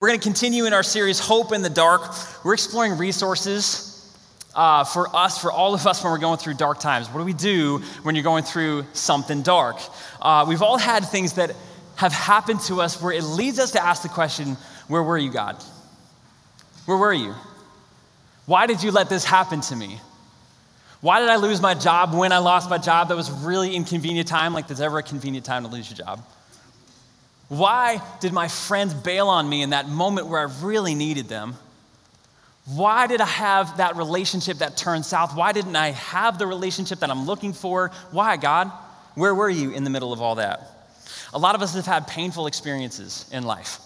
We're going to continue in our series, Hope in the Dark. We're exploring resources uh, for us, for all of us, when we're going through dark times. What do we do when you're going through something dark? Uh, we've all had things that have happened to us where it leads us to ask the question Where were you, God? Where were you? Why did you let this happen to me? Why did I lose my job when I lost my job? That was really inconvenient time, like there's ever a convenient time to lose your job. Why did my friends bail on me in that moment where I really needed them? Why did I have that relationship that turned south? Why didn't I have the relationship that I'm looking for? Why, God? Where were you in the middle of all that? A lot of us have had painful experiences in life.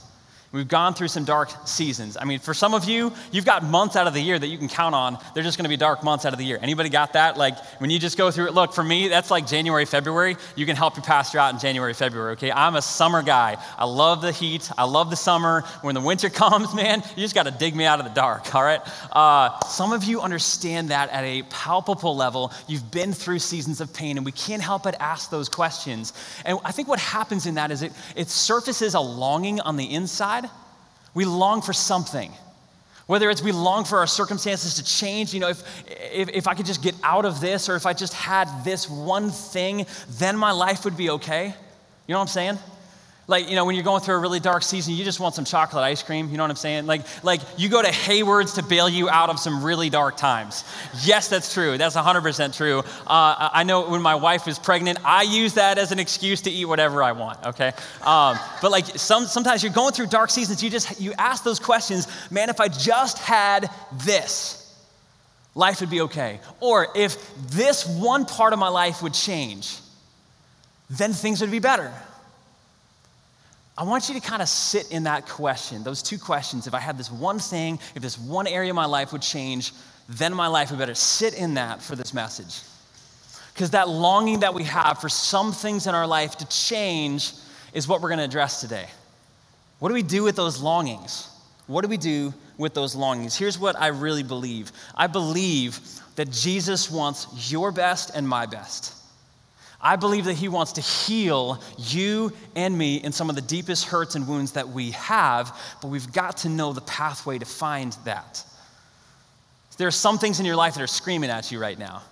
We've gone through some dark seasons. I mean, for some of you, you've got months out of the year that you can count on. They're just going to be dark months out of the year. Anybody got that? Like when you just go through it. Look, for me, that's like January, February. You can help your pastor out in January, February. Okay, I'm a summer guy. I love the heat. I love the summer. When the winter comes, man, you just got to dig me out of the dark. All right. Uh, some of you understand that at a palpable level. You've been through seasons of pain, and we can't help but ask those questions. And I think what happens in that is it it surfaces a longing on the inside we long for something. Whether it's we long for our circumstances to change, you know, if, if, if, I could just get out of this or if I just had this one thing, then my life would be okay. You know what I'm saying? Like, you know, when you're going through a really dark season, you just want some chocolate ice cream. You know what I'm saying? Like, like you go to Hayward's to bail you out of some really dark times. Yes, that's true. That's 100% true. Uh, I know when my wife was pregnant, I use that as an excuse to eat whatever I want, okay? Um, but like some, sometimes you're going through dark seasons, you just, you ask those questions, man, if I just had this, life would be okay. Or if this one part of my life would change, then things would be better. I want you to kind of sit in that question, those two questions. If I had this one thing, if this one area of my life would change, then my life would better. Sit in that for this message. Because that longing that we have for some things in our life to change is what we're going to address today. What do we do with those longings? What do we do with those longings? Here's what I really believe I believe that Jesus wants your best and my best. I believe that He wants to heal you and me in some of the deepest hurts and wounds that we have, but we've got to know the pathway to find that. There are some things in your life that are screaming at you right now.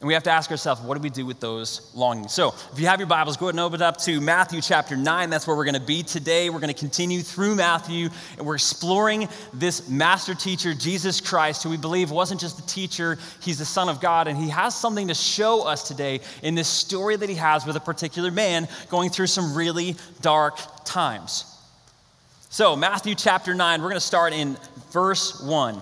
And we have to ask ourselves, what do we do with those longings? So, if you have your Bibles, go ahead and open it up to Matthew chapter 9. That's where we're going to be today. We're going to continue through Matthew, and we're exploring this master teacher, Jesus Christ, who we believe wasn't just a teacher, he's the Son of God, and he has something to show us today in this story that he has with a particular man going through some really dark times. So, Matthew chapter 9, we're going to start in verse 1.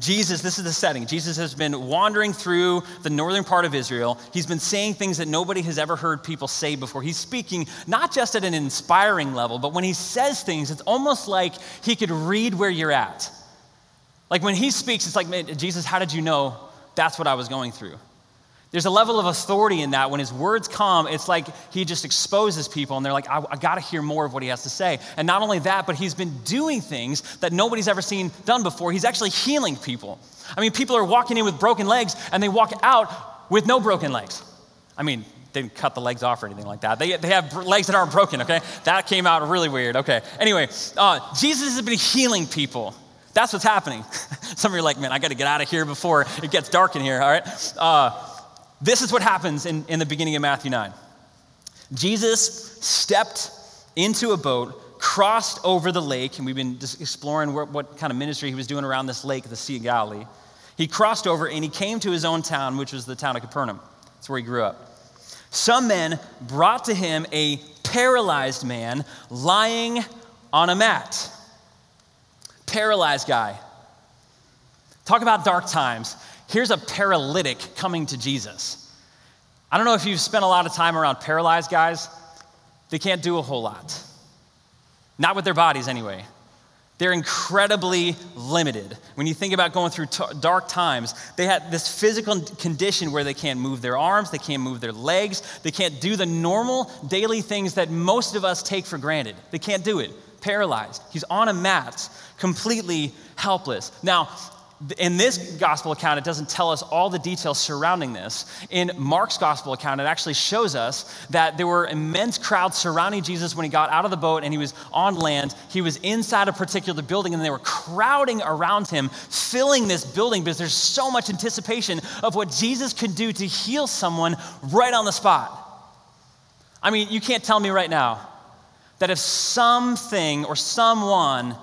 Jesus, this is the setting. Jesus has been wandering through the northern part of Israel. He's been saying things that nobody has ever heard people say before. He's speaking not just at an inspiring level, but when he says things, it's almost like he could read where you're at. Like when he speaks, it's like, Jesus, how did you know that's what I was going through? There's a level of authority in that. When his words come, it's like he just exposes people and they're like, I, I got to hear more of what he has to say. And not only that, but he's been doing things that nobody's ever seen done before. He's actually healing people. I mean, people are walking in with broken legs and they walk out with no broken legs. I mean, they didn't cut the legs off or anything like that. They, they have legs that aren't broken, okay? That came out really weird, okay. Anyway, uh, Jesus has been healing people. That's what's happening. Some of you are like, man, I got to get out of here before it gets dark in here, all right? Uh, this is what happens in, in the beginning of Matthew 9. Jesus stepped into a boat, crossed over the lake, and we've been just exploring what, what kind of ministry he was doing around this lake, the Sea of Galilee. He crossed over and he came to his own town, which was the town of Capernaum. That's where he grew up. Some men brought to him a paralyzed man lying on a mat. Paralyzed guy. Talk about dark times here's a paralytic coming to Jesus. I don't know if you've spent a lot of time around paralyzed guys, they can't do a whole lot. Not with their bodies, anyway. They're incredibly limited. When you think about going through t- dark times, they had this physical condition where they can't move their arms, they can't move their legs, they can't do the normal daily things that most of us take for granted. They can't do it. Paralyzed. He's on a mat, completely helpless. Now, in this gospel account, it doesn't tell us all the details surrounding this. In Mark's gospel account, it actually shows us that there were immense crowds surrounding Jesus when he got out of the boat and he was on land. He was inside a particular building and they were crowding around him, filling this building because there's so much anticipation of what Jesus could do to heal someone right on the spot. I mean, you can't tell me right now that if something or someone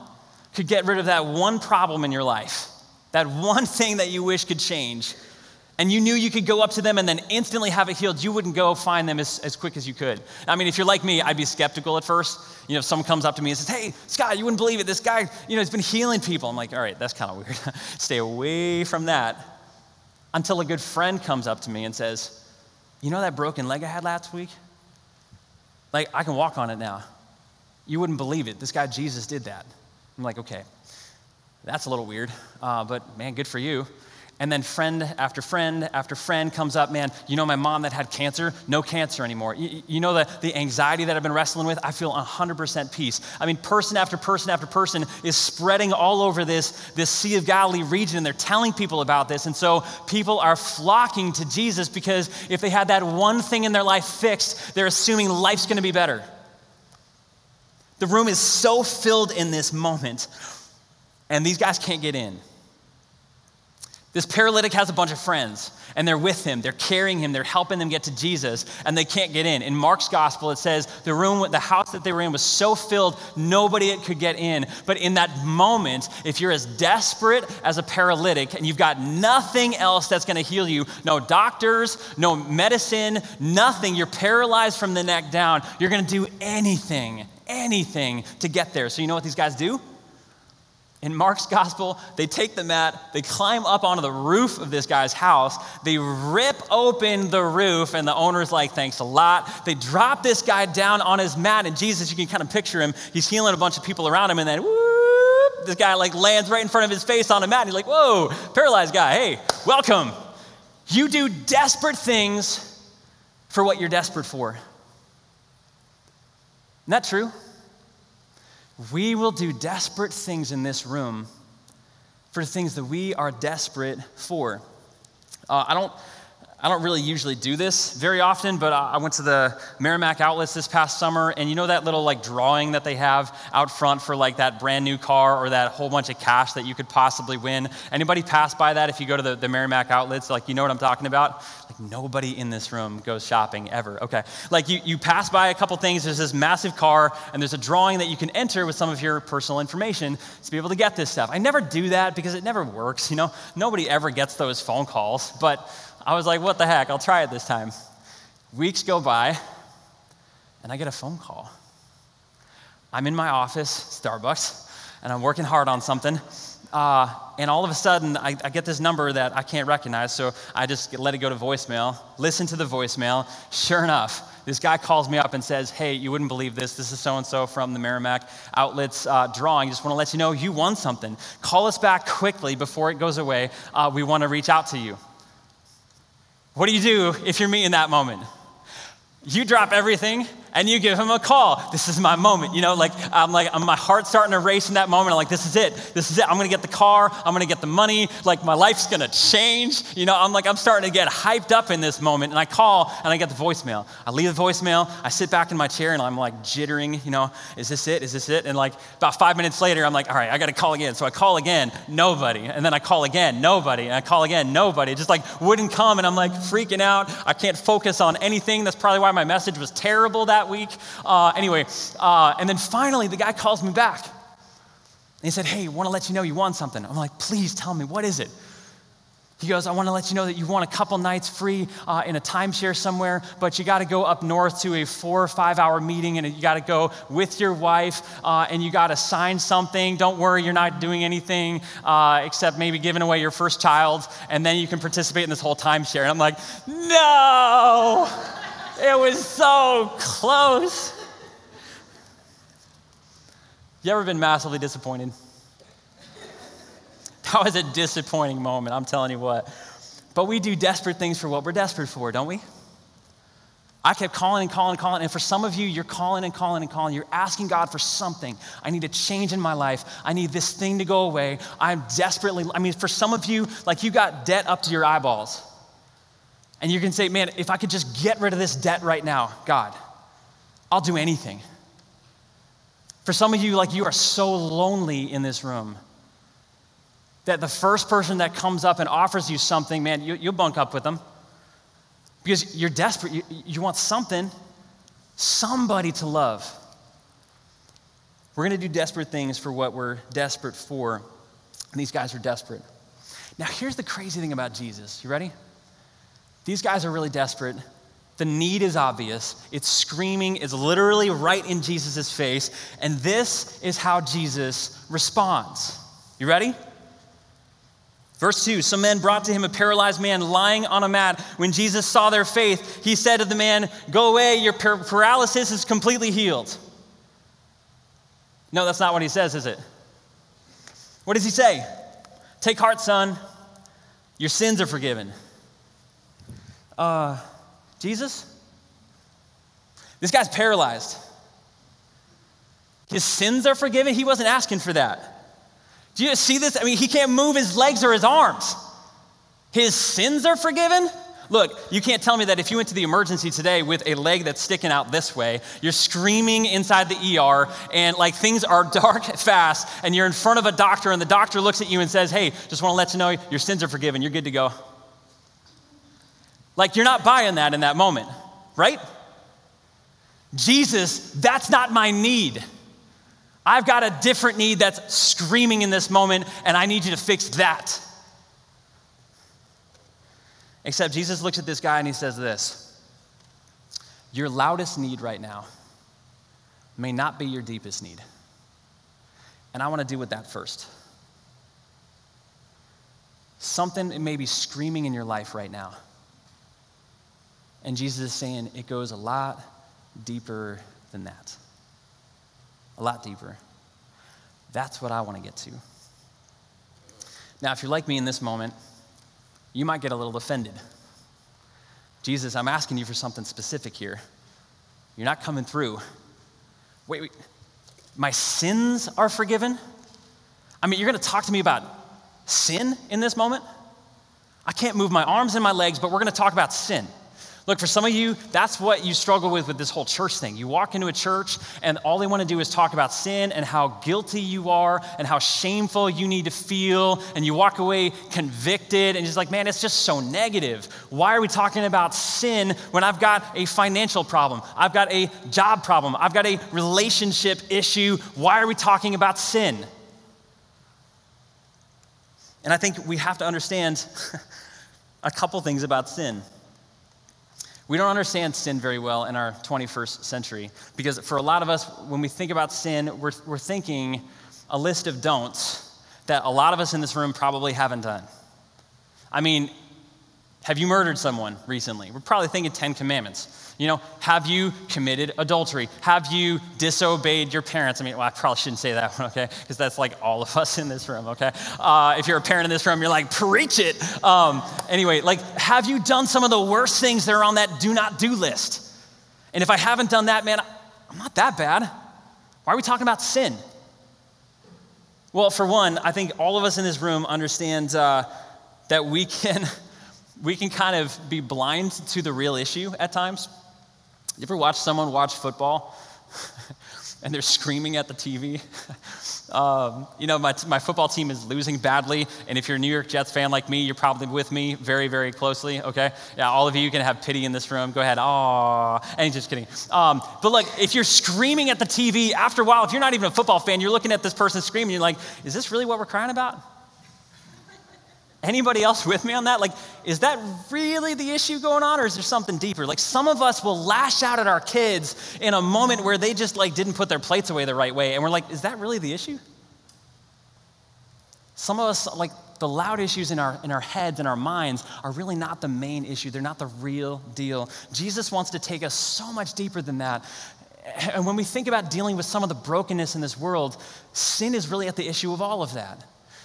could get rid of that one problem in your life, that one thing that you wish could change, and you knew you could go up to them and then instantly have it healed, you wouldn't go find them as, as quick as you could. I mean, if you're like me, I'd be skeptical at first. You know, if someone comes up to me and says, Hey, Scott, you wouldn't believe it. This guy, you know, he's been healing people. I'm like, All right, that's kind of weird. Stay away from that. Until a good friend comes up to me and says, You know that broken leg I had last week? Like, I can walk on it now. You wouldn't believe it. This guy, Jesus, did that. I'm like, Okay, that's a little weird, uh, but man, good for you. And then friend after friend after friend comes up, man, you know my mom that had cancer? No cancer anymore. You, you know the, the anxiety that I've been wrestling with? I feel 100% peace. I mean, person after person after person is spreading all over this, this Sea of Galilee region, and they're telling people about this. And so people are flocking to Jesus because if they had that one thing in their life fixed, they're assuming life's gonna be better. The room is so filled in this moment and these guys can't get in. This paralytic has a bunch of friends, and they're with him. They're carrying him. They're helping them get to Jesus, and they can't get in. In Mark's gospel, it says the room, the house that they were in was so filled, nobody could get in. But in that moment, if you're as desperate as a paralytic and you've got nothing else that's going to heal you no doctors, no medicine, nothing you're paralyzed from the neck down you're going to do anything, anything to get there. So, you know what these guys do? In Mark's gospel, they take the mat, they climb up onto the roof of this guy's house, they rip open the roof, and the owner's like, thanks a lot. They drop this guy down on his mat, and Jesus, you can kind of picture him, he's healing a bunch of people around him, and then whoop, this guy like lands right in front of his face on a mat. And he's like, whoa, paralyzed guy, hey, welcome. You do desperate things for what you're desperate for. Isn't that true? We will do desperate things in this room for things that we are desperate for. Uh, I don't. I don't really usually do this very often, but I went to the Merrimack outlets this past summer, and you know that little like drawing that they have out front for like that brand new car or that whole bunch of cash that you could possibly win? Anybody pass by that if you go to the, the Merrimack outlets? Like, you know what I'm talking about? Like, nobody in this room goes shopping ever. Okay. Like, you, you pass by a couple things, there's this massive car, and there's a drawing that you can enter with some of your personal information to be able to get this stuff. I never do that because it never works, you know? Nobody ever gets those phone calls, but I was like, what the heck? I'll try it this time. Weeks go by, and I get a phone call. I'm in my office, Starbucks, and I'm working hard on something. Uh, and all of a sudden, I, I, get this number that I can't recognize, so I just let it go to voicemail. Listen to the voicemail. Sure enough, this guy calls me up and says, Hey, you wouldn't believe this. This is so and so from the Merrimack Outlets uh, drawing. Just want to let you know you won something. Call us back quickly before it goes away. Uh, we want to reach out to you. What do you do if you're me in that moment? You drop everything and you give him a call. This is my moment. You know, like I'm like my heart's starting to race in that moment. I'm like, this is it. This is it. I'm gonna get the car. I'm gonna get the money. Like my life's gonna change. You know, I'm like I'm starting to get hyped up in this moment. And I call and I get the voicemail. I leave the voicemail. I sit back in my chair and I'm like jittering. You know, is this it? Is this it? And like about five minutes later, I'm like, all right, I gotta call again. So I call again, nobody. And then I call again, nobody. And I call again, nobody. Just like wouldn't come. And I'm like freaking out. I can't focus on anything. That's probably why my message was terrible that week. Uh, anyway, uh, and then finally the guy calls me back. And he said, Hey, want to let you know you won something. I'm like, Please tell me, what is it? He goes, I want to let you know that you won a couple nights free uh, in a timeshare somewhere, but you got to go up north to a four or five hour meeting and you got to go with your wife uh, and you got to sign something. Don't worry, you're not doing anything uh, except maybe giving away your first child, and then you can participate in this whole timeshare. And I'm like, no! It was so close. You ever been massively disappointed? That was a disappointing moment, I'm telling you what. But we do desperate things for what we're desperate for, don't we? I kept calling and calling and calling. And for some of you, you're calling and calling and calling. You're asking God for something. I need a change in my life. I need this thing to go away. I'm desperately, I mean, for some of you, like you got debt up to your eyeballs. And you can say, man, if I could just get rid of this debt right now, God, I'll do anything. For some of you, like you are so lonely in this room that the first person that comes up and offers you something, man, you, will bunk up with them because you're desperate. You, you want something, somebody to love. We're going to do desperate things for what we're desperate for. And these guys are desperate. Now, here's the crazy thing about Jesus. You ready? These guys are really desperate. The need is obvious. It's screaming, it's literally right in Jesus' face. And this is how Jesus responds. You ready? Verse 2 Some men brought to him a paralyzed man lying on a mat. When Jesus saw their faith, he said to the man, Go away, your paralysis is completely healed. No, that's not what he says, is it? What does he say? Take heart, son. Your sins are forgiven. Uh, Jesus? This guy's paralyzed. His sins are forgiven. He wasn't asking for that. Do you see this? I mean, he can't move his legs or his arms. His sins are forgiven? Look, you can't tell me that if you went to the emergency today with a leg that's sticking out this way, you're screaming inside the ER, and like things are dark fast, and you're in front of a doctor, and the doctor looks at you and says, Hey, just want to let you know your sins are forgiven. You're good to go. Like, you're not buying that in that moment, right? Jesus, that's not my need. I've got a different need that's screaming in this moment, and I need you to fix that. Except Jesus looks at this guy and he says this Your loudest need right now may not be your deepest need. And I want to deal with that first. Something may be screaming in your life right now. And Jesus is saying it goes a lot deeper than that a lot deeper. That's what I want to get to. Now, if you're like me in this moment, you might get a little offended. Jesus, I'm asking you for something specific here. You're not coming through. Wait, wait. My sins are forgiven? I mean, you're going to talk to me about sin in this moment? I can't move my arms and my legs, but we're going to talk about sin. Look, for some of you, that's what you struggle with with this whole church thing. You walk into a church, and all they want to do is talk about sin and how guilty you are and how shameful you need to feel. And you walk away convicted, and just like, man, it's just so negative. Why are we talking about sin when I've got a financial problem? I've got a job problem. I've got a relationship issue. Why are we talking about sin? And I think we have to understand a couple things about sin. We don't understand sin very well in our 21st century because for a lot of us, when we think about sin, we're, we're thinking a list of don'ts that a lot of us in this room probably haven't done. I mean, have you murdered someone recently? We're probably thinking 10 commandments. You know, have you committed adultery? Have you disobeyed your parents? I mean, well, I probably shouldn't say that one, okay? Because that's like all of us in this room, okay? Uh, if you're a parent in this room, you're like, preach it. Um, anyway, like, have you done some of the worst things that are on that do not do list? And if I haven't done that, man, I'm not that bad. Why are we talking about sin? Well, for one, I think all of us in this room understand uh, that we can we can kind of be blind to the real issue at times. You ever watch someone watch football and they're screaming at the TV? um, you know, my, my football team is losing badly, and if you're a New York Jets fan like me, you're probably with me very, very closely, okay? Yeah, all of you can have pity in this room. Go ahead. Aw. And just kidding. Um, but look, if you're screaming at the TV, after a while, if you're not even a football fan, you're looking at this person screaming, you're like, is this really what we're crying about? Anybody else with me on that? Like, is that really the issue going on, or is there something deeper? Like, some of us will lash out at our kids in a moment where they just like didn't put their plates away the right way, and we're like, is that really the issue? Some of us, like, the loud issues in our, in our heads and our minds are really not the main issue. They're not the real deal. Jesus wants to take us so much deeper than that. And when we think about dealing with some of the brokenness in this world, sin is really at the issue of all of that.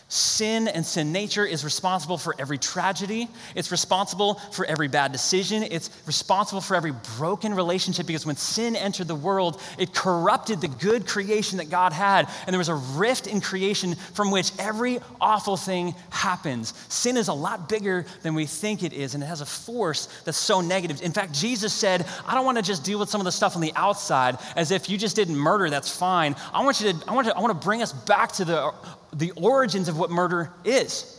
Sin and sin nature is responsible for every tragedy. It's responsible for every bad decision. It's responsible for every broken relationship because when sin entered the world, it corrupted the good creation that God had. And there was a rift in creation from which every awful thing happens. Sin is a lot bigger than we think it is, and it has a force that's so negative. In fact, Jesus said, I don't want to just deal with some of the stuff on the outside as if you just didn't murder, that's fine. I want you to, I want to, I want to bring us back to the the origins of what murder is.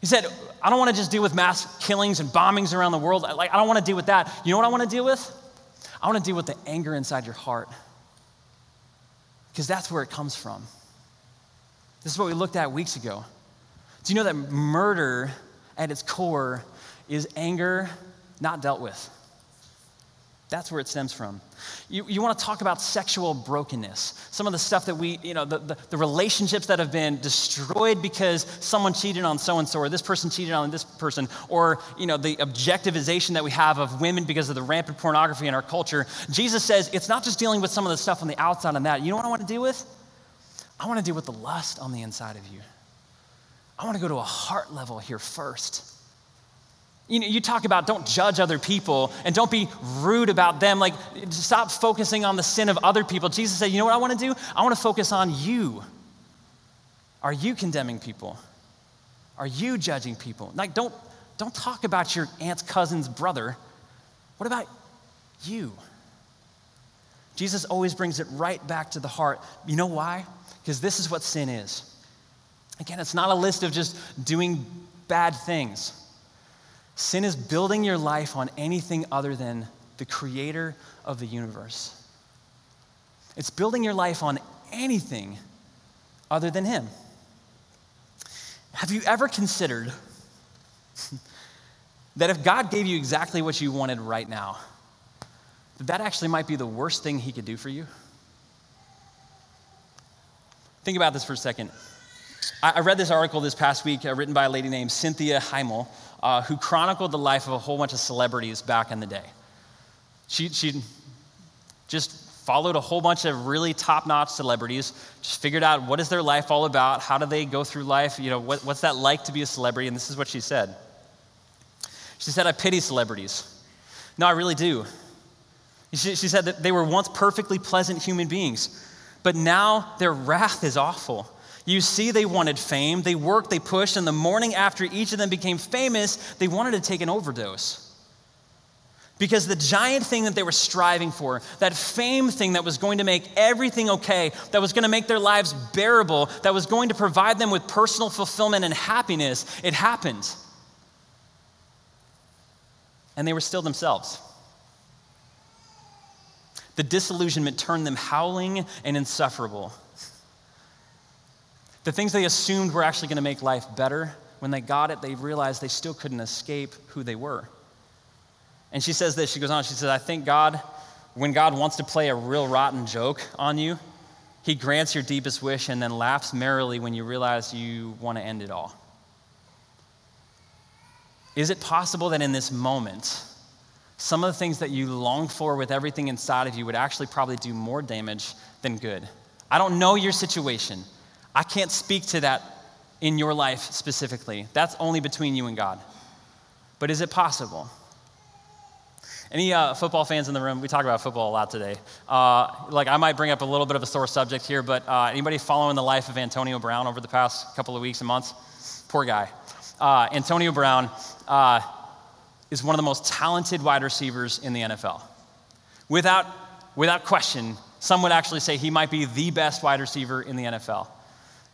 He said, I don't want to just deal with mass killings and bombings around the world. Like, I don't want to deal with that. You know what I want to deal with? I want to deal with the anger inside your heart. Because that's where it comes from. This is what we looked at weeks ago. Do you know that murder at its core is anger not dealt with? That's where it stems from. You, you want to talk about sexual brokenness. Some of the stuff that we, you know, the, the, the relationships that have been destroyed because someone cheated on so and so, or this person cheated on this person, or, you know, the objectivization that we have of women because of the rampant pornography in our culture. Jesus says it's not just dealing with some of the stuff on the outside on that. You know what I want to deal with? I want to deal with the lust on the inside of you. I want to go to a heart level here first. You, know, you talk about don't judge other people and don't be rude about them. Like, stop focusing on the sin of other people. Jesus said, You know what I want to do? I want to focus on you. Are you condemning people? Are you judging people? Like, don't, don't talk about your aunt's cousin's brother. What about you? Jesus always brings it right back to the heart. You know why? Because this is what sin is. Again, it's not a list of just doing bad things. Sin is building your life on anything other than the creator of the universe. It's building your life on anything other than Him. Have you ever considered that if God gave you exactly what you wanted right now, that that actually might be the worst thing He could do for you? Think about this for a second. I read this article this past week uh, written by a lady named Cynthia Heimel uh, who chronicled the life of a whole bunch of celebrities back in the day. She, she just followed a whole bunch of really top-notch celebrities just figured out what is their life all about how do they go through life you know what, what's that like to be a celebrity and this is what she said. She said i pity celebrities. No i really do. She, she said that they were once perfectly pleasant human beings but now their wrath is awful you see, they wanted fame. They worked, they pushed, and the morning after each of them became famous, they wanted to take an overdose. Because the giant thing that they were striving for, that fame thing that was going to make everything okay, that was going to make their lives bearable, that was going to provide them with personal fulfillment and happiness, it happened. And they were still themselves. The disillusionment turned them howling and insufferable. The things they assumed were actually going to make life better, when they got it, they realized they still couldn't escape who they were. And she says this, she goes on, she says, I think God, when God wants to play a real rotten joke on you, he grants your deepest wish and then laughs merrily when you realize you want to end it all. Is it possible that in this moment, some of the things that you long for with everything inside of you would actually probably do more damage than good? I don't know your situation. I can't speak to that in your life specifically. That's only between you and God. But is it possible? Any uh, football fans in the room? We talk about football a lot today. Uh, like, I might bring up a little bit of a sore subject here, but uh, anybody following the life of Antonio Brown over the past couple of weeks and months? Poor guy. Uh, Antonio Brown uh, is one of the most talented wide receivers in the NFL. Without, without question, some would actually say he might be the best wide receiver in the NFL.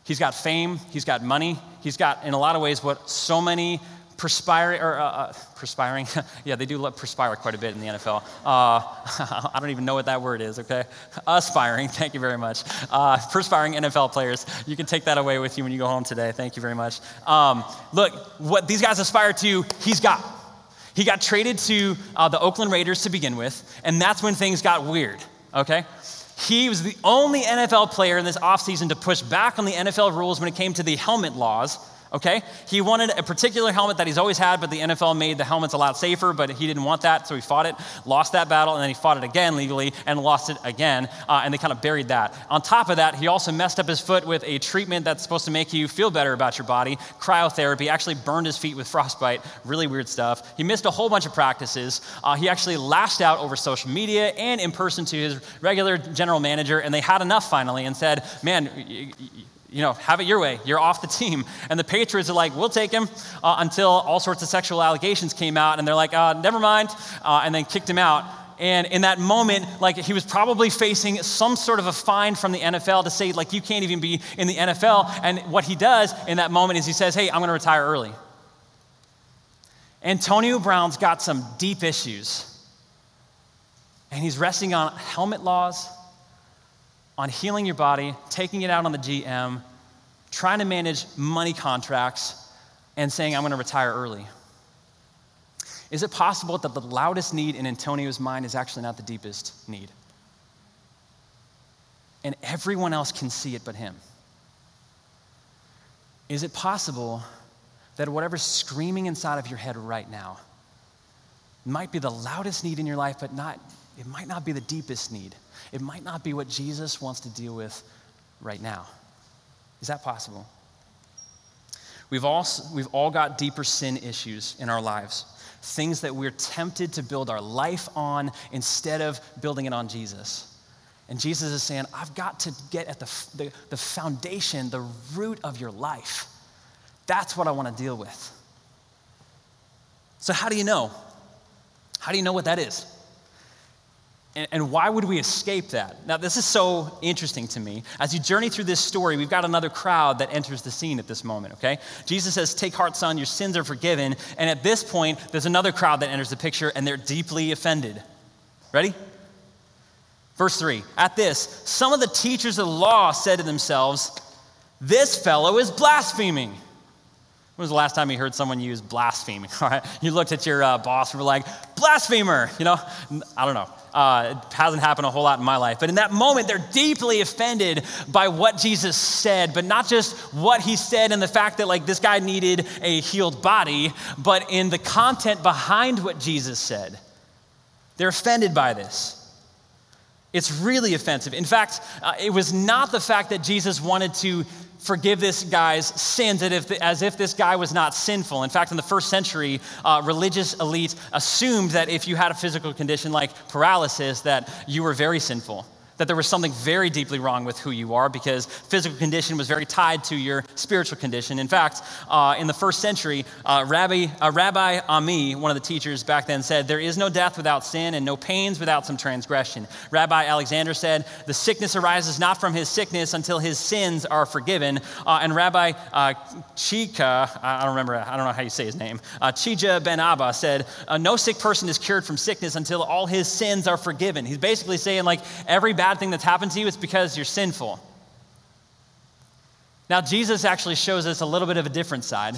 He's got fame, he's got money, he's got, in a lot of ways, what so many perspiring, or uh, uh, perspiring, yeah, they do perspire quite a bit in the NFL. Uh, I don't even know what that word is, okay? Aspiring, thank you very much. Uh, perspiring NFL players, you can take that away with you when you go home today. Thank you very much. Um, look, what these guys aspire to, he's got. He got traded to uh, the Oakland Raiders to begin with, and that's when things got weird, okay? He was the only NFL player in this offseason to push back on the NFL rules when it came to the helmet laws, okay? He wanted a particular helmet that he's always had, but the NFL made the helmets a lot safer, but he didn't want that, so he fought it, lost that battle, and then he fought it again legally and lost it again, uh, and they kind of buried that. On top of that, he also messed up his foot with a treatment that's supposed to make you feel better about your body, cryotherapy, actually burned his feet with frostbite, really weird stuff. He missed a whole bunch of practices. Uh, he actually lashed out over social media and in person to his regular general manager, and they had enough finally and said, man, you know, have it your way. You're off the team. And the Patriots are like, we'll take him uh, until all sorts of sexual allegations came out. And they're like, uh, never mind. Uh, and then kicked him out. And in that moment, like he was probably facing some sort of a fine from the NFL to say, like, you can't even be in the NFL. And what he does in that moment is he says, hey, I'm going to retire early. Antonio Brown's got some deep issues. And he's resting on helmet laws, on healing your body, taking it out on the GM, trying to manage money contracts, and saying, I'm going to retire early? Is it possible that the loudest need in Antonio's mind is actually not the deepest need? And everyone else can see it but him. Is it possible that whatever's screaming inside of your head right now might be the loudest need in your life, but not, it might not be the deepest need? it might not be what Jesus wants to deal with right now. Is that possible? We've all, we've all got deeper sin issues in our lives, things that we're tempted to build our life on instead of building it on Jesus. And Jesus is saying, I've got to get at the, the, the foundation, the root of your life. That's what I want to deal with. So, how do you know? How do you know what that is? And, and why would we escape that? Now, this is so interesting to me. As you journey through this story, we've got another crowd that enters the scene at this moment, okay? Jesus says, Take heart, son, your sins are forgiven. And at this point, there's another crowd that enters the picture, and they're deeply offended. Ready? Verse 3 At this, some of the teachers of the law said to themselves, This fellow is blaspheming. When was the last time you heard someone use blaspheme? All right, you looked at your uh, boss and were like, blasphemer. You know, I don't know. Uh, it hasn't happened a whole lot in my life. But in that moment, they're deeply offended by what Jesus said, but not just what he said and the fact that, like, this guy needed a healed body, but in the content behind what Jesus said. They're offended by this. It's really offensive. In fact, uh, it was not the fact that Jesus wanted to forgive this guy's sins as if this guy was not sinful. In fact, in the first century, uh, religious elites assumed that if you had a physical condition like paralysis, that you were very sinful that there was something very deeply wrong with who you are because physical condition was very tied to your spiritual condition. In fact, uh, in the first century, uh, Rabbi, uh, Rabbi Ami, one of the teachers back then, said, There is no death without sin and no pains without some transgression. Rabbi Alexander said, The sickness arises not from his sickness until his sins are forgiven. Uh, and Rabbi uh, Chika, I don't remember, I don't know how you say his name, uh, Chija ben Abba said, No sick person is cured from sickness until all his sins are forgiven. He's basically saying, like, every bad thing that's happened to you, it's because you're sinful. Now, Jesus actually shows us a little bit of a different side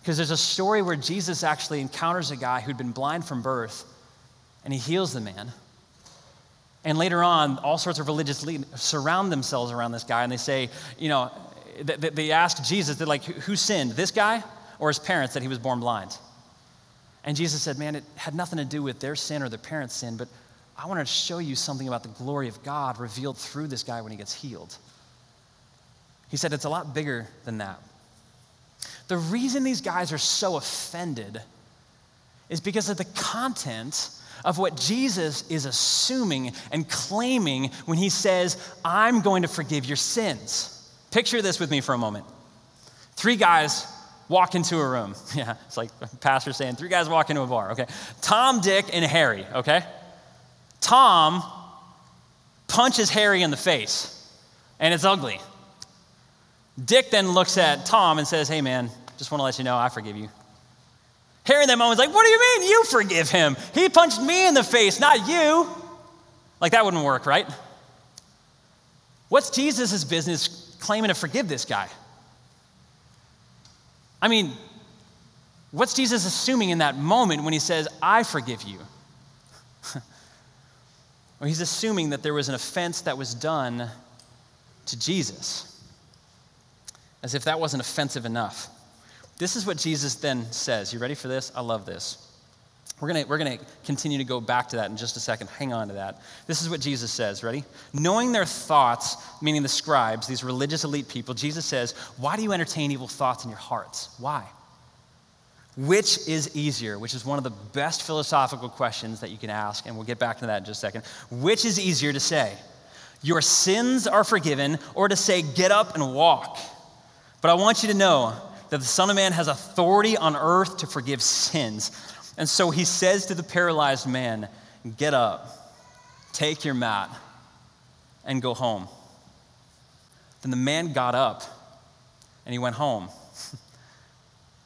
because there's a story where Jesus actually encounters a guy who'd been blind from birth and he heals the man. And later on, all sorts of religious leaders surround themselves around this guy and they say, you know, they ask Jesus, they're like, who sinned, this guy or his parents that he was born blind? And Jesus said, man, it had nothing to do with their sin or their parents' sin, but I want to show you something about the glory of God revealed through this guy when he gets healed. He said it's a lot bigger than that. The reason these guys are so offended is because of the content of what Jesus is assuming and claiming when he says, I'm going to forgive your sins. Picture this with me for a moment. Three guys walk into a room. Yeah, it's like pastor saying, three guys walk into a bar, okay? Tom, Dick, and Harry, okay? Tom punches Harry in the face, and it's ugly. Dick then looks at Tom and says, Hey, man, just want to let you know I forgive you. Harry in that moment is like, What do you mean you forgive him? He punched me in the face, not you. Like, that wouldn't work, right? What's Jesus' business claiming to forgive this guy? I mean, what's Jesus assuming in that moment when he says, I forgive you? Well, he's assuming that there was an offense that was done to Jesus. As if that wasn't offensive enough. This is what Jesus then says. You ready for this? I love this. We're going we're to continue to go back to that in just a second. Hang on to that. This is what Jesus says. Ready? Knowing their thoughts, meaning the scribes, these religious elite people, Jesus says, Why do you entertain evil thoughts in your hearts? Why? Which is easier? Which is one of the best philosophical questions that you can ask, and we'll get back to that in just a second. Which is easier to say? Your sins are forgiven, or to say, Get up and walk? But I want you to know that the Son of Man has authority on earth to forgive sins. And so he says to the paralyzed man, Get up, take your mat, and go home. Then the man got up and he went home.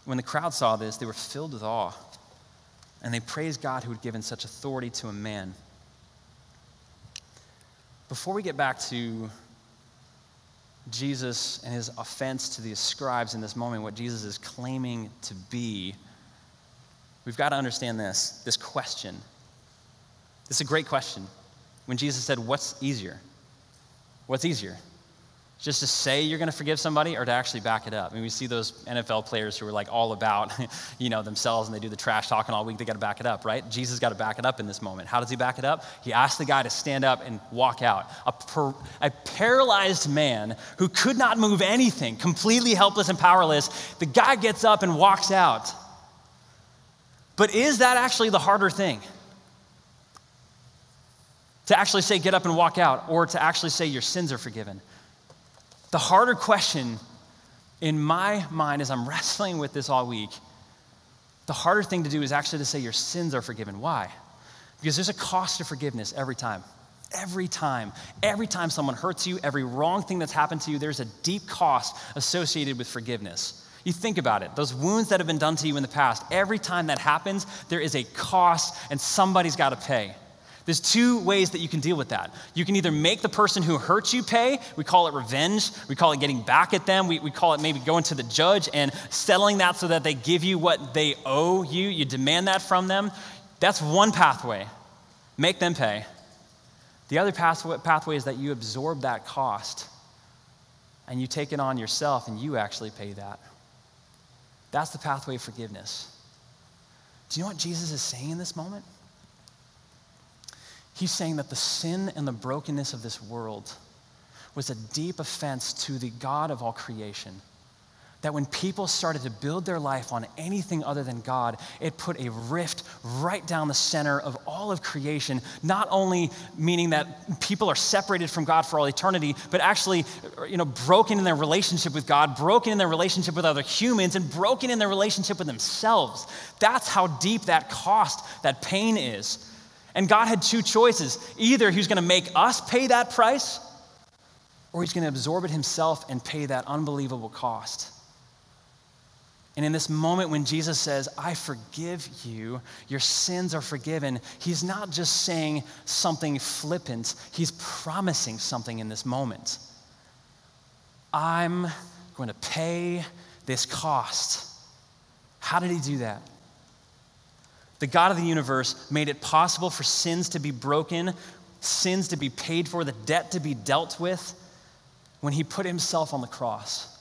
When the crowd saw this, they were filled with awe and they praised God who had given such authority to a man. Before we get back to Jesus and his offense to the scribes in this moment, what Jesus is claiming to be, We've got to understand this this question. This is a great question. When Jesus said, What's easier? What's easier? Just to say you're going to forgive somebody or to actually back it up? I mean, we see those NFL players who are like all about, you know, themselves and they do the trash talking all week. They got to back it up, right? Jesus got to back it up in this moment. How does he back it up? He asked the guy to stand up and walk out. A, per, a paralyzed man who could not move anything, completely helpless and powerless, the guy gets up and walks out. But is that actually the harder thing? To actually say, get up and walk out, or to actually say, your sins are forgiven? The harder question in my mind as I'm wrestling with this all week, the harder thing to do is actually to say, your sins are forgiven. Why? Because there's a cost to forgiveness every time. Every time. Every time someone hurts you, every wrong thing that's happened to you, there's a deep cost associated with forgiveness. You think about it, those wounds that have been done to you in the past, every time that happens, there is a cost and somebody's got to pay. There's two ways that you can deal with that. You can either make the person who hurt you pay, we call it revenge, we call it getting back at them, we, we call it maybe going to the judge and settling that so that they give you what they owe you, you demand that from them. That's one pathway. Make them pay. The other pathway is that you absorb that cost and you take it on yourself and you actually pay that. That's the pathway of forgiveness. Do you know what Jesus is saying in this moment? He's saying that the sin and the brokenness of this world was a deep offense to the God of all creation that when people started to build their life on anything other than God, it put a rift right down the center of all of creation, not only meaning that people are separated from God for all eternity, but actually, you know, broken in their relationship with God, broken in their relationship with other humans, and broken in their relationship with themselves. That's how deep that cost, that pain is. And God had two choices. Either He was going to make us pay that price, or He's going to absorb it Himself and pay that unbelievable cost. And in this moment when Jesus says, I forgive you, your sins are forgiven, he's not just saying something flippant, he's promising something in this moment. I'm going to pay this cost. How did he do that? The God of the universe made it possible for sins to be broken, sins to be paid for, the debt to be dealt with when he put himself on the cross.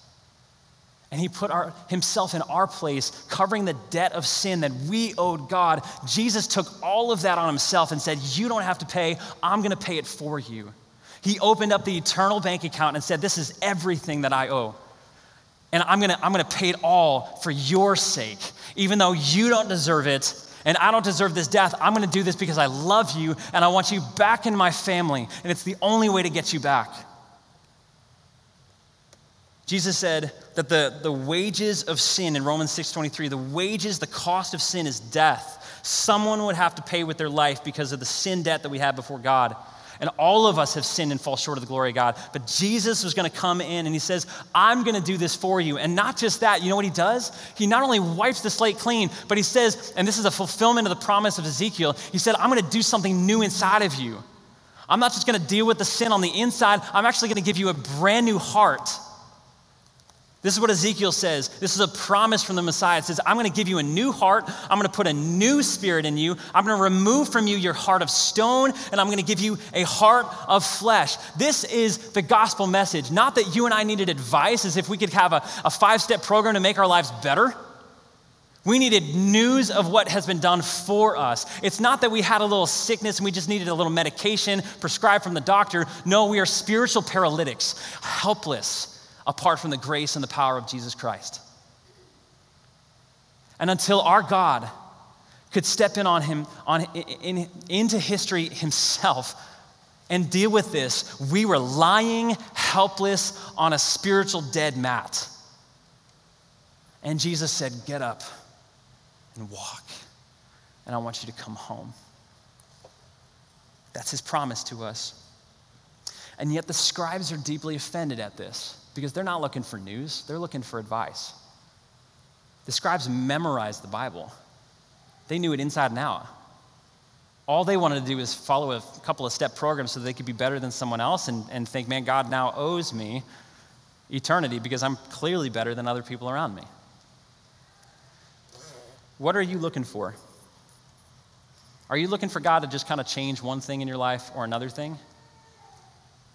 And he put our, himself in our place, covering the debt of sin that we owed God. Jesus took all of that on himself and said, You don't have to pay, I'm going to pay it for you. He opened up the eternal bank account and said, This is everything that I owe. And I'm going to I'm going to pay it all for your sake. Even though you don't deserve it and I don't deserve this death, I'm going to do this because I love you and I want you back in my family. And it's the only way to get you back. Jesus said that the, the wages of sin in Romans 6:23, the wages, the cost of sin is death. Someone would have to pay with their life because of the sin debt that we have before God. And all of us have sinned and fall short of the glory of God. But Jesus was going to come in and he says, I'm going to do this for you. And not just that, you know what he does? He not only wipes the slate clean, but he says, and this is a fulfillment of the promise of Ezekiel, he said, I'm going to do something new inside of you. I'm not just going to deal with the sin on the inside, I'm actually going to give you a brand new heart. This is what Ezekiel says. This is a promise from the Messiah. It says, I'm going to give you a new heart. I'm going to put a new spirit in you. I'm going to remove from you your heart of stone, and I'm going to give you a heart of flesh. This is the gospel message. Not that you and I needed advice as if we could have a, a five step program to make our lives better. We needed news of what has been done for us. It's not that we had a little sickness and we just needed a little medication prescribed from the doctor. No, we are spiritual paralytics, helpless apart from the grace and the power of Jesus Christ. And until our God could step in on him on, in, into history himself and deal with this, we were lying helpless on a spiritual dead mat. And Jesus said, Get up and walk, and I want you to come home. That's his promise to us. And yet the scribes are deeply offended at this because they're not looking for news, they're looking for advice. The scribes memorized the Bible, they knew it inside and out. All they wanted to do was follow a couple of step programs so they could be better than someone else and, and think, man, God now owes me eternity because I'm clearly better than other people around me. What are you looking for? Are you looking for God to just kind of change one thing in your life or another thing?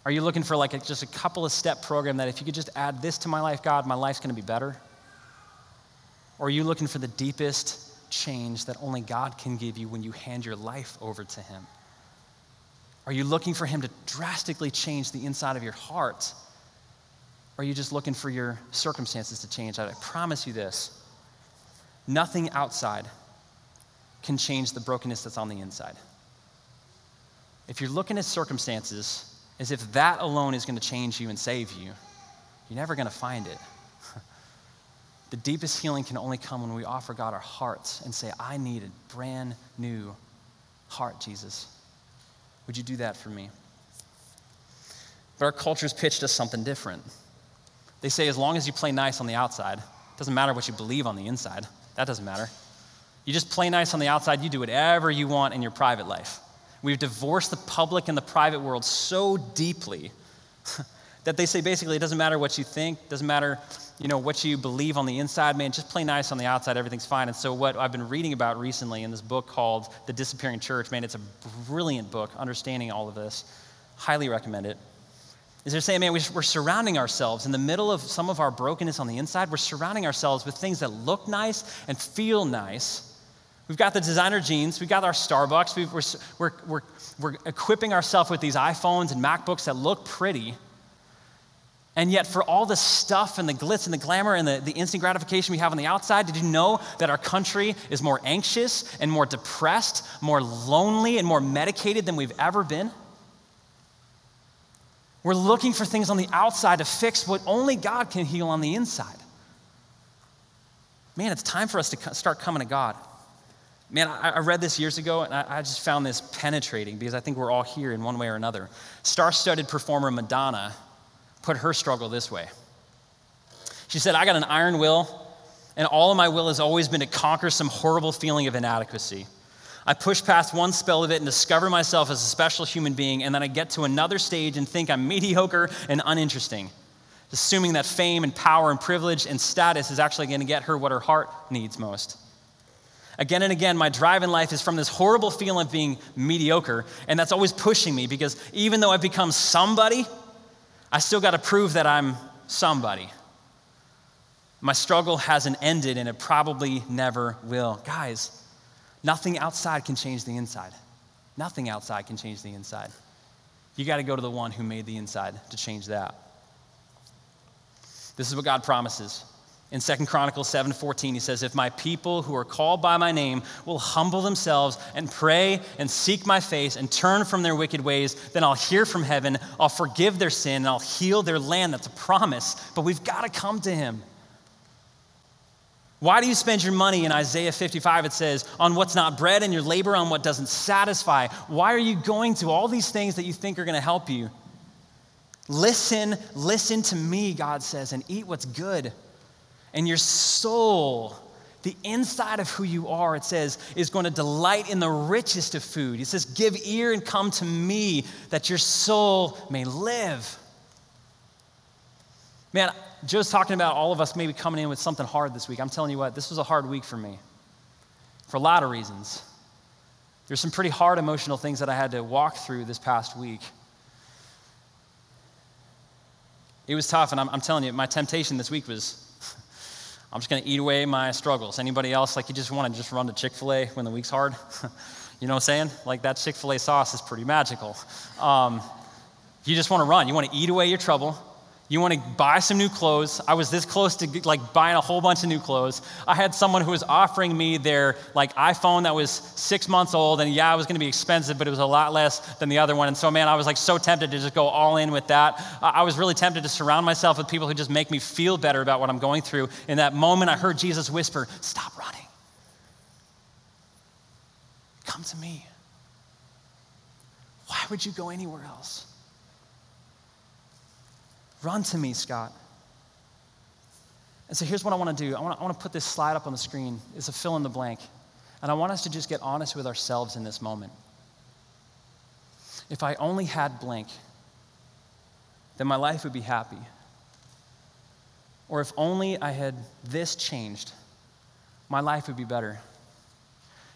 Are you looking for like a, just a couple of step program that if you could just add this to my life, God, my life's going to be better? Or are you looking for the deepest change that only God can give you when you hand your life over to Him? Are you looking for Him to drastically change the inside of your heart? Or are you just looking for your circumstances to change? I promise you this nothing outside can change the brokenness that's on the inside. If you're looking at circumstances as if that alone is going to change you and save you, you're never going to find it. the deepest healing can only come when we offer God our hearts and say, I need a brand new heart, Jesus. Would you do that for me? But our culture's pitched us something different. They say, as long as you play nice on the outside, it doesn't matter what you believe on the inside. That doesn't matter. You just play nice on the outside, you do whatever you want in your private life. We've divorced the public and the private world so deeply that they say basically it doesn't matter what you think, doesn't matter, you know, what you believe on the inside, man, just play nice on the outside, everything's fine. And so what I've been reading about recently in this book called The Disappearing Church, man, it's a brilliant book, understanding all of this. Highly recommend it. Is they're saying, man, we're surrounding ourselves in the middle of some of our brokenness on the inside, we're surrounding ourselves with things that look nice and feel nice We've got the designer jeans, we've got our Starbucks, we are we're, we're, we're equipping ourselves with these iPhones and MacBooks that look pretty. And yet, for all the stuff and the glitz and the glamour and the, the instant gratification we have on the outside, did you know that our country is more anxious and more depressed, more lonely, and more medicated than we've ever been? We're looking for things on the outside to fix what only God can heal on the inside. Man, it's time for us to start coming to God. Man, I, I read this years ago and I, I just found this penetrating because I think we're all here in one way or another. Star studded performer Madonna put her struggle this way She said, I got an iron will, and all of my will has always been to conquer some horrible feeling of inadequacy. I push past one spell of it and discover myself as a special human being, and then I get to another stage and think I'm mediocre and uninteresting, assuming that fame and power and privilege and status is actually going to get her what her heart needs most. Again and again, my drive in life is from this horrible feeling of being mediocre, and that's always pushing me because even though I've become somebody, I still got to prove that I'm somebody. My struggle hasn't ended, and it probably never will. Guys, nothing outside can change the inside. Nothing outside can change the inside. You got to go to the one who made the inside to change that. This is what God promises. In 2 Chronicles 7:14 he says if my people who are called by my name will humble themselves and pray and seek my face and turn from their wicked ways then I'll hear from heaven I'll forgive their sin and I'll heal their land that's a promise but we've got to come to him. Why do you spend your money in Isaiah 55 it says on what's not bread and your labor on what doesn't satisfy. Why are you going to all these things that you think are going to help you? Listen listen to me God says and eat what's good and your soul, the inside of who you are, it says, is going to delight in the richest of food. It says, Give ear and come to me that your soul may live. Man, Joe's talking about all of us maybe coming in with something hard this week. I'm telling you what, this was a hard week for me for a lot of reasons. There's some pretty hard emotional things that I had to walk through this past week. It was tough, and I'm, I'm telling you, my temptation this week was I'm just going to eat away my struggles. Anybody else, like you just want to just run to Chick fil A when the week's hard? you know what I'm saying? Like that Chick fil A sauce is pretty magical. Um, you just want to run. You want to eat away your trouble. You want to buy some new clothes. I was this close to like buying a whole bunch of new clothes. I had someone who was offering me their like iPhone that was six months old, and yeah, it was going to be expensive, but it was a lot less than the other one. And so, man, I was like so tempted to just go all in with that. I was really tempted to surround myself with people who just make me feel better about what I'm going through. In that moment, I heard Jesus whisper, "Stop running. Come to me. Why would you go anywhere else?" Run to me, Scott. And so here's what I want to do I want to, I want to put this slide up on the screen. It's a fill in the blank. And I want us to just get honest with ourselves in this moment. If I only had blank, then my life would be happy. Or if only I had this changed, my life would be better.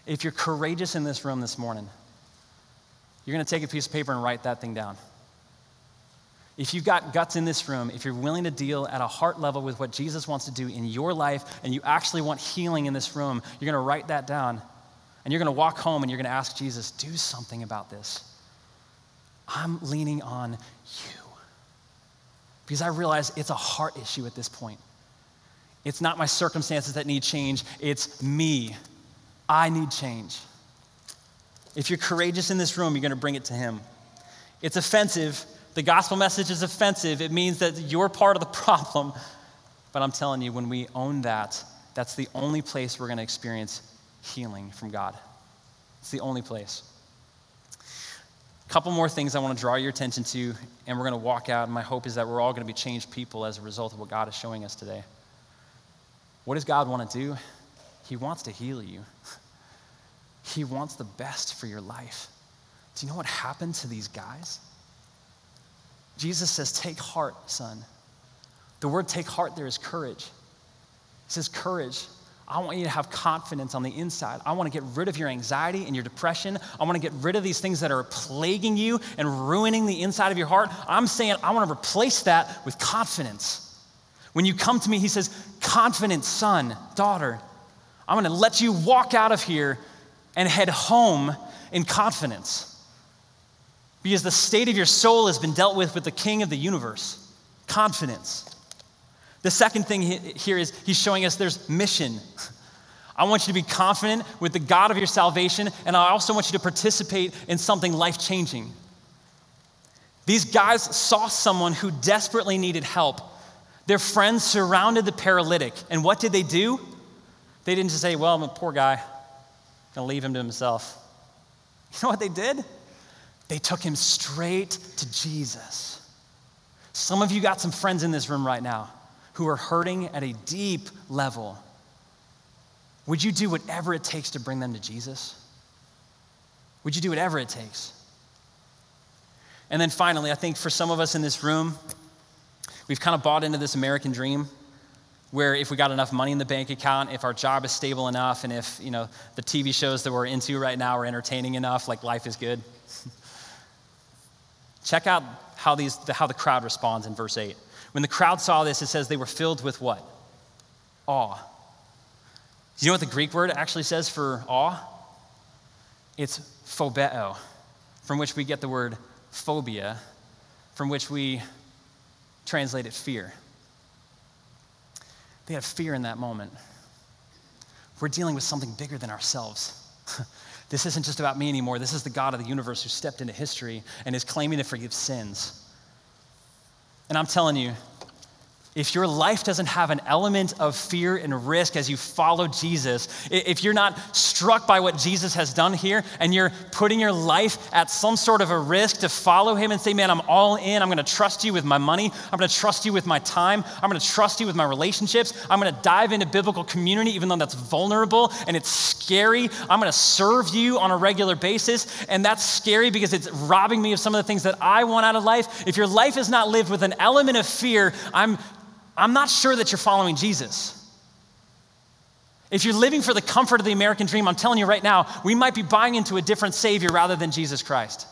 If you're courageous in this room this morning, you're going to take a piece of paper and write that thing down. If you've got guts in this room, if you're willing to deal at a heart level with what Jesus wants to do in your life, and you actually want healing in this room, you're going to write that down. And you're going to walk home and you're going to ask Jesus, do something about this. I'm leaning on you. Because I realize it's a heart issue at this point. It's not my circumstances that need change, it's me. I need change. If you're courageous in this room, you're going to bring it to Him. It's offensive the gospel message is offensive. It means that you're part of the problem. But I'm telling you, when we own that, that's the only place we're going to experience healing from God. It's the only place. A couple more things I want to draw your attention to, and we're going to walk out. And my hope is that we're all going to be changed people as a result of what God is showing us today. What does God want to do? He wants to heal you, He wants the best for your life. Do you know what happened to these guys? Jesus says, Take heart, son. The word take heart there is courage. He says, Courage. I want you to have confidence on the inside. I want to get rid of your anxiety and your depression. I want to get rid of these things that are plaguing you and ruining the inside of your heart. I'm saying I want to replace that with confidence. When you come to me, he says, Confident son, daughter, I'm going to let you walk out of here and head home in confidence because the state of your soul has been dealt with with the king of the universe confidence. The second thing here is he's showing us there's mission. I want you to be confident with the God of your salvation, and I also want you to participate in something life changing. These guys saw someone who desperately needed help. Their friends surrounded the paralytic, and what did they do? They didn't just say, Well, I'm a poor guy, I'm gonna leave him to himself. You know what they did? They took him straight to Jesus. Some of you got some friends in this room right now who are hurting at a deep level. Would you do whatever it takes to bring them to Jesus? Would you do whatever it takes? And then finally, I think for some of us in this room, we've kind of bought into this American dream where if we got enough money in the bank account, if our job is stable enough, and if, you know, the TV shows that we're into right now are entertaining enough, like life is good. Check out how, these, how the crowd responds in verse 8. When the crowd saw this, it says they were filled with what? Awe. Do you know what the Greek word actually says for awe? It's phobeo, from which we get the word phobia, from which we translate it fear. They had fear in that moment. We're dealing with something bigger than ourselves. This isn't just about me anymore. This is the God of the universe who stepped into history and is claiming to forgive sins. And I'm telling you, if your life doesn't have an element of fear and risk as you follow Jesus, if you're not struck by what Jesus has done here and you're putting your life at some sort of a risk to follow him and say, Man, I'm all in. I'm going to trust you with my money. I'm going to trust you with my time. I'm going to trust you with my relationships. I'm going to dive into biblical community, even though that's vulnerable and it's scary. I'm going to serve you on a regular basis. And that's scary because it's robbing me of some of the things that I want out of life. If your life is not lived with an element of fear, I'm I'm not sure that you're following Jesus. If you're living for the comfort of the American dream, I'm telling you right now, we might be buying into a different Savior rather than Jesus Christ.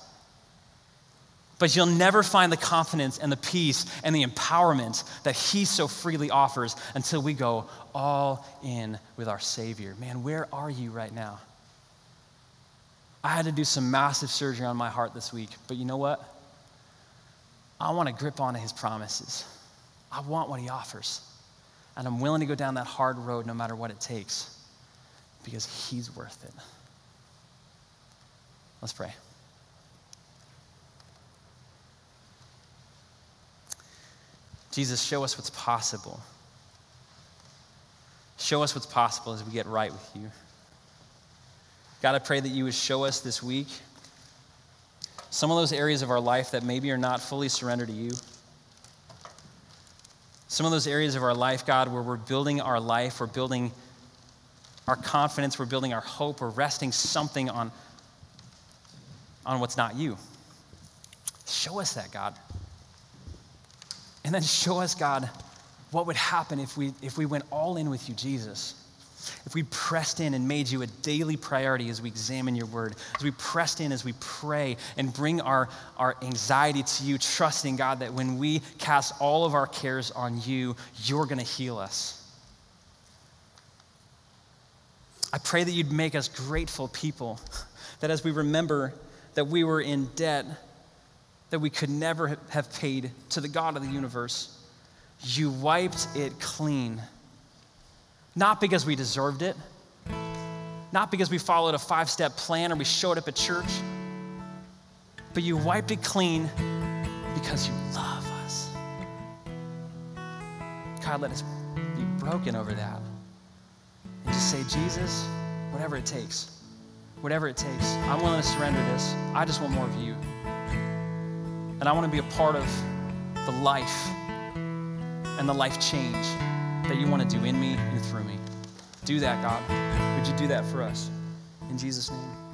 But you'll never find the confidence and the peace and the empowerment that He so freely offers until we go all in with our Savior. Man, where are you right now? I had to do some massive surgery on my heart this week, but you know what? I want to grip onto His promises. I want what He offers. And I'm willing to go down that hard road no matter what it takes because He's worth it. Let's pray. Jesus, show us what's possible. Show us what's possible as we get right with you. God, I pray that you would show us this week some of those areas of our life that maybe are not fully surrendered to you. Some of those areas of our life, God, where we're building our life, we're building our confidence, we're building our hope, we're resting something on, on what's not you. Show us that, God. And then show us, God, what would happen if we, if we went all in with you, Jesus. If we pressed in and made you a daily priority as we examine your word, as we pressed in, as we pray and bring our, our anxiety to you, trusting, God, that when we cast all of our cares on you, you're going to heal us. I pray that you'd make us grateful people, that as we remember that we were in debt, that we could never have paid to the God of the universe, you wiped it clean. Not because we deserved it, not because we followed a five step plan or we showed up at church, but you wiped it clean because you love us. God, let us be broken over that. And just say, Jesus, whatever it takes, whatever it takes, I'm willing to surrender this. I just want more of you. And I want to be a part of the life and the life change that you want to do in me and through me. Do that, God. Would you do that for us? In Jesus' name.